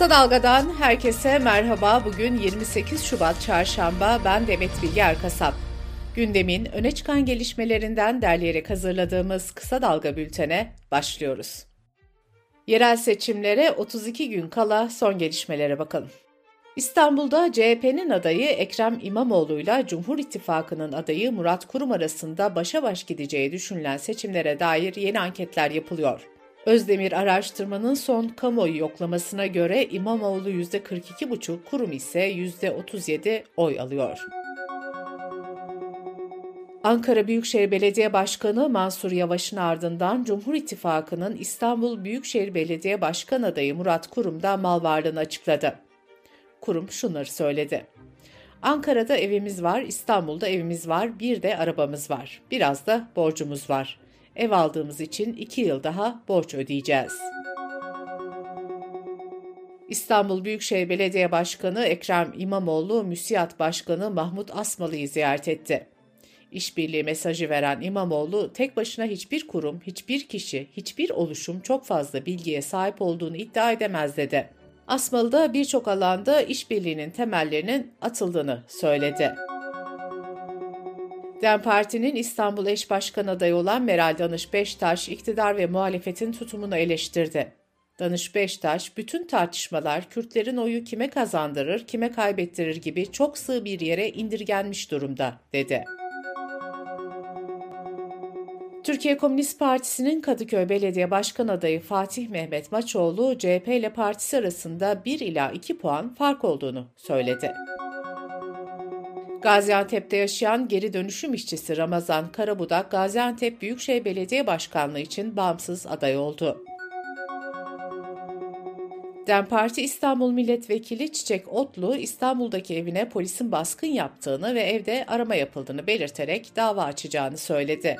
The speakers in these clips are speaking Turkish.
Kısa Dalga'dan herkese merhaba. Bugün 28 Şubat Çarşamba. Ben Demet Bilge Erkasap. Gündemin öne çıkan gelişmelerinden derleyerek hazırladığımız Kısa Dalga bültene başlıyoruz. Yerel seçimlere 32 gün kala son gelişmelere bakalım. İstanbul'da CHP'nin adayı Ekrem İmamoğlu ile Cumhur İttifakı'nın adayı Murat Kurum arasında başa baş gideceği düşünülen seçimlere dair yeni anketler yapılıyor. Özdemir araştırmanın son kamuoyu yoklamasına göre İmamoğlu %42,5, Kurum ise %37 oy alıyor. Ankara Büyükşehir Belediye Başkanı Mansur Yavaş'ın ardından Cumhur İttifakı'nın İstanbul Büyükşehir Belediye Başkan adayı Murat Kurum da mal varlığını açıkladı. Kurum şunları söyledi. Ankara'da evimiz var, İstanbul'da evimiz var, bir de arabamız var. Biraz da borcumuz var. Ev aldığımız için iki yıl daha borç ödeyeceğiz. İstanbul Büyükşehir Belediye Başkanı Ekrem İmamoğlu, Müsiyat Başkanı Mahmut Asmalı'yı ziyaret etti. İşbirliği mesajı veren İmamoğlu, tek başına hiçbir kurum, hiçbir kişi, hiçbir oluşum çok fazla bilgiye sahip olduğunu iddia edemez dedi. Asmalı da birçok alanda işbirliğinin temellerinin atıldığını söyledi. DEM Parti'nin İstanbul eş başkan adayı olan Meral Danış Beştaş, iktidar ve muhalefetin tutumunu eleştirdi. Danış Beştaş, bütün tartışmalar Kürtlerin oyu kime kazandırır, kime kaybettirir gibi çok sığ bir yere indirgenmiş durumda, dedi. Türkiye Komünist Partisi'nin Kadıköy Belediye Başkan adayı Fatih Mehmet Maçoğlu, CHP ile partisi arasında 1 ila 2 puan fark olduğunu söyledi. Gaziantep'te yaşayan geri dönüşüm işçisi Ramazan Karabudak, Gaziantep Büyükşehir Belediye Başkanlığı için bağımsız aday oldu. DEM Parti İstanbul Milletvekili Çiçek Otlu, İstanbul'daki evine polisin baskın yaptığını ve evde arama yapıldığını belirterek dava açacağını söyledi.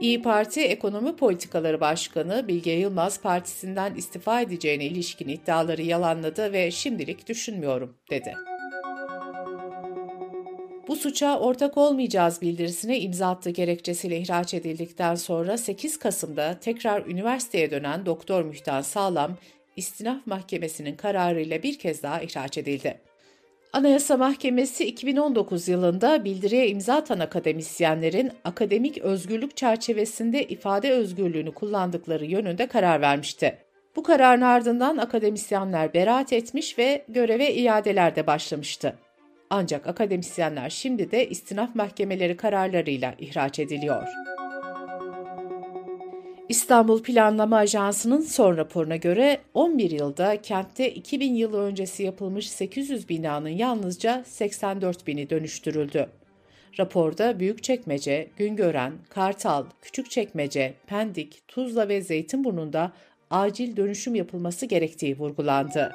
İyi Parti Ekonomi Politikaları Başkanı Bilge Yılmaz partisinden istifa edeceğine ilişkin iddiaları yalanladı ve şimdilik düşünmüyorum dedi. Bu suça ortak olmayacağız bildirisine imza attığı gerekçesiyle ihraç edildikten sonra 8 Kasım'da tekrar üniversiteye dönen Doktor Mühtan Sağlam, İstinaf Mahkemesi'nin kararıyla bir kez daha ihraç edildi. Anayasa Mahkemesi 2019 yılında bildiriye imza atan akademisyenlerin akademik özgürlük çerçevesinde ifade özgürlüğünü kullandıkları yönünde karar vermişti. Bu kararın ardından akademisyenler beraat etmiş ve göreve iadelerde başlamıştı. Ancak akademisyenler şimdi de istinaf mahkemeleri kararlarıyla ihraç ediliyor. İstanbul Planlama Ajansı'nın son raporuna göre 11 yılda kentte 2000 yıl öncesi yapılmış 800 binanın yalnızca 84 bini dönüştürüldü. Raporda Büyükçekmece, Güngören, Kartal, Küçükçekmece, Pendik, Tuzla ve Zeytinburnu'nda acil dönüşüm yapılması gerektiği vurgulandı.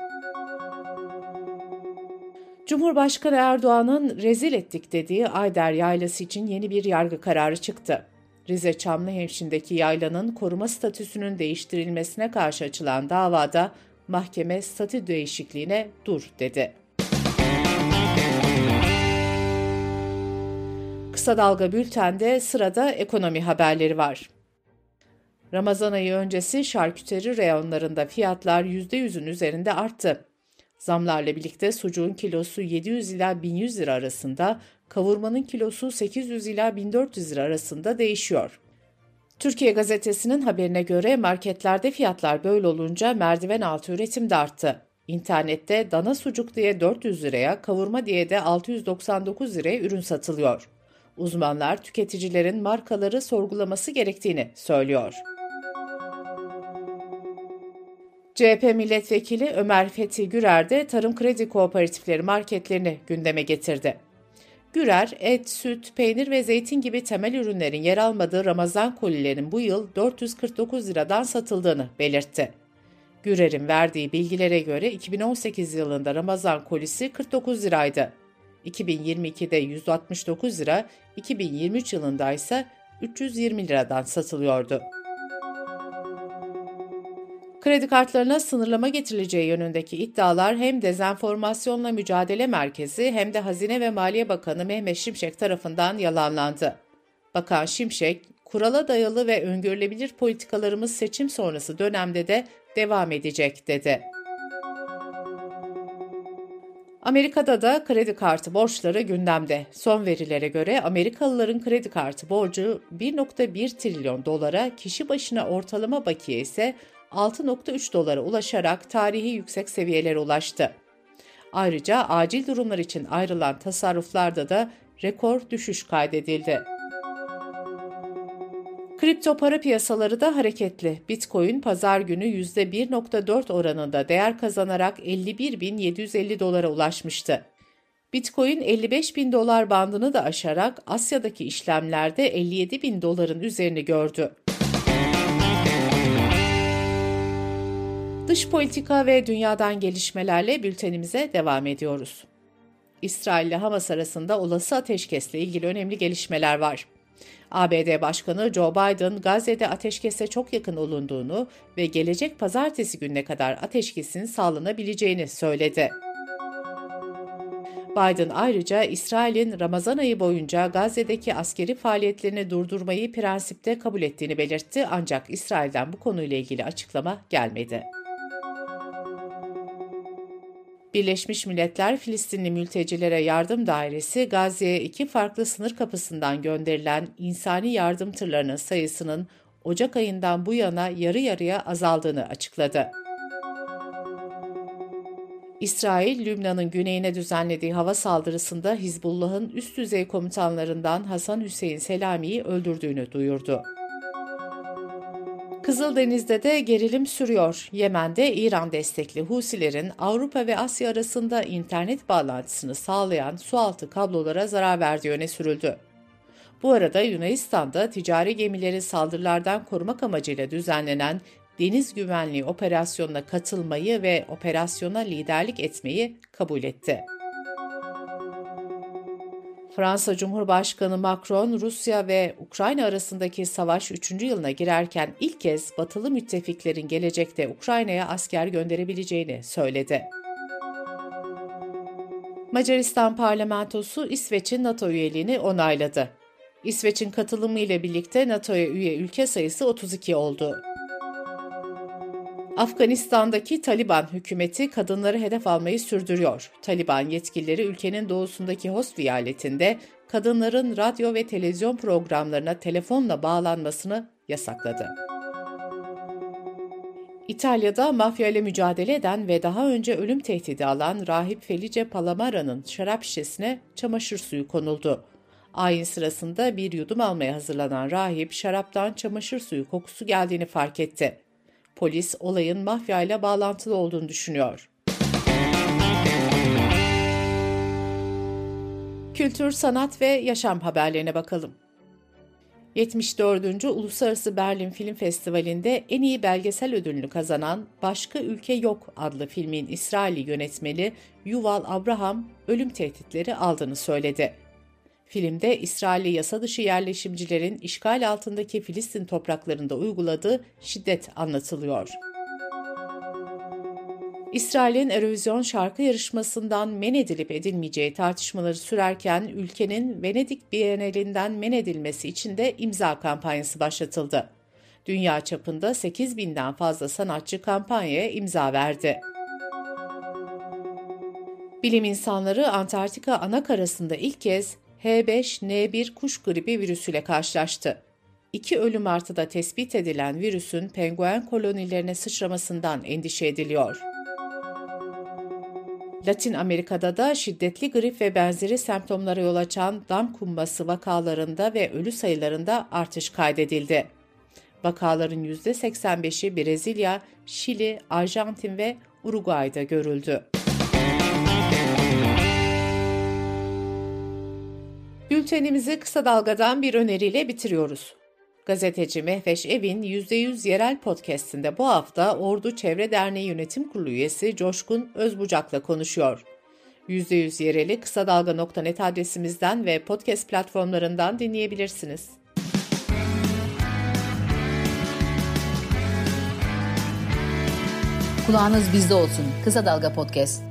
Cumhurbaşkanı Erdoğan'ın rezil ettik dediği Ayder Yaylası için yeni bir yargı kararı çıktı. Rize Çamlıhemşin'deki yaylanın koruma statüsünün değiştirilmesine karşı açılan davada mahkeme statü değişikliğine dur dedi. Kısa Dalga Bülten'de sırada ekonomi haberleri var. Ramazan ayı öncesi şarküteri reyonlarında fiyatlar %100'ün üzerinde arttı. Zamlarla birlikte sucuğun kilosu 700 ila 1100 lira arasında, kavurmanın kilosu 800 ila 1400 lira arasında değişiyor. Türkiye Gazetesi'nin haberine göre marketlerde fiyatlar böyle olunca merdiven altı üretim de arttı. İnternette dana sucuk diye 400 liraya, kavurma diye de 699 liraya ürün satılıyor. Uzmanlar tüketicilerin markaları sorgulaması gerektiğini söylüyor. CHP milletvekili Ömer Fethi Gürer de tarım kredi kooperatifleri marketlerini gündeme getirdi. Gürer, et, süt, peynir ve zeytin gibi temel ürünlerin yer almadığı Ramazan kolilerinin bu yıl 449 liradan satıldığını belirtti. Gürer'in verdiği bilgilere göre 2018 yılında Ramazan kolisi 49 liraydı. 2022'de 169 lira, 2023 yılında ise 320 liradan satılıyordu. Kredi kartlarına sınırlama getirileceği yönündeki iddialar hem Dezenformasyonla Mücadele Merkezi hem de Hazine ve Maliye Bakanı Mehmet Şimşek tarafından yalanlandı. Bakan Şimşek, kurala dayalı ve öngörülebilir politikalarımız seçim sonrası dönemde de devam edecek dedi. Amerika'da da kredi kartı borçları gündemde. Son verilere göre Amerikalıların kredi kartı borcu 1.1 trilyon dolara, kişi başına ortalama bakiye ise 6.3 dolara ulaşarak tarihi yüksek seviyelere ulaştı. Ayrıca acil durumlar için ayrılan tasarruflarda da rekor düşüş kaydedildi. Kripto para piyasaları da hareketli. Bitcoin pazar günü %1.4 oranında değer kazanarak 51.750 dolara ulaşmıştı. Bitcoin 55 bin dolar bandını da aşarak Asya'daki işlemlerde 57 bin doların üzerini gördü. Dış politika ve dünyadan gelişmelerle bültenimize devam ediyoruz. İsrail ile Hamas arasında olası ateşkesle ilgili önemli gelişmeler var. ABD Başkanı Joe Biden, Gazze'de ateşkese çok yakın olunduğunu ve gelecek pazartesi gününe kadar ateşkesin sağlanabileceğini söyledi. Biden ayrıca İsrail'in Ramazan ayı boyunca Gazze'deki askeri faaliyetlerini durdurmayı prensipte kabul ettiğini belirtti ancak İsrail'den bu konuyla ilgili açıklama gelmedi. Birleşmiş Milletler Filistinli Mültecilere Yardım Dairesi Gazze'ye iki farklı sınır kapısından gönderilen insani yardım tırlarının sayısının Ocak ayından bu yana yarı yarıya azaldığını açıkladı. İsrail, Lübnan'ın güneyine düzenlediği hava saldırısında Hizbullah'ın üst düzey komutanlarından Hasan Hüseyin Selami'yi öldürdüğünü duyurdu. Kızıldeniz'de de gerilim sürüyor. Yemen'de İran destekli Husilerin Avrupa ve Asya arasında internet bağlantısını sağlayan sualtı kablolara zarar verdiği öne sürüldü. Bu arada Yunanistan'da ticari gemileri saldırılardan korumak amacıyla düzenlenen deniz güvenliği operasyonuna katılmayı ve operasyona liderlik etmeyi kabul etti. Fransa Cumhurbaşkanı Macron, Rusya ve Ukrayna arasındaki savaş 3. yılına girerken ilk kez batılı müttefiklerin gelecekte Ukrayna'ya asker gönderebileceğini söyledi. Macaristan parlamentosu İsveç'in NATO üyeliğini onayladı. İsveç'in katılımı ile birlikte NATO'ya üye ülke sayısı 32 oldu. Afganistan'daki Taliban hükümeti kadınları hedef almayı sürdürüyor. Taliban yetkilileri ülkenin doğusundaki Host vilayetinde kadınların radyo ve televizyon programlarına telefonla bağlanmasını yasakladı. İtalya'da mafya ile mücadele eden ve daha önce ölüm tehdidi alan rahip Felice Palamara'nın şarap şişesine çamaşır suyu konuldu. Ayin sırasında bir yudum almaya hazırlanan rahip şaraptan çamaşır suyu kokusu geldiğini fark etti. Polis olayın mafya ile bağlantılı olduğunu düşünüyor. Kültür, sanat ve yaşam haberlerine bakalım. 74. Uluslararası Berlin Film Festivali'nde en iyi belgesel ödülünü kazanan Başka Ülke Yok adlı filmin İsraili yönetmeni Yuval Abraham ölüm tehditleri aldığını söyledi. Filmde İsrailli yasa dışı yerleşimcilerin işgal altındaki Filistin topraklarında uyguladığı şiddet anlatılıyor. İsrail'in Eurovision şarkı yarışmasından men edilip edilmeyeceği tartışmaları sürerken ülkenin Venedik Bienalinden men edilmesi için de imza kampanyası başlatıldı. Dünya çapında 8 binden fazla sanatçı kampanyaya imza verdi. Bilim insanları Antarktika ana karasında ilk kez H5N1 kuş gribi virüsüyle karşılaştı. İki ölüm artıda tespit edilen virüsün penguen kolonilerine sıçramasından endişe ediliyor. Latin Amerika'da da şiddetli grip ve benzeri semptomlara yol açan dam kumması vakalarında ve ölü sayılarında artış kaydedildi. Vakaların %85'i Brezilya, Şili, Arjantin ve Uruguay'da görüldü. Bültenimizi kısa dalgadan bir öneriyle bitiriyoruz. Gazeteci Mehveş Evin %100 yerel podcastinde bu hafta Ordu Çevre Derneği Yönetim Kurulu üyesi Coşkun Özbucak'la konuşuyor. %100 yereli kısa dalga.net adresimizden ve podcast platformlarından dinleyebilirsiniz. Kulağınız bizde olsun. Kısa Dalga Podcast.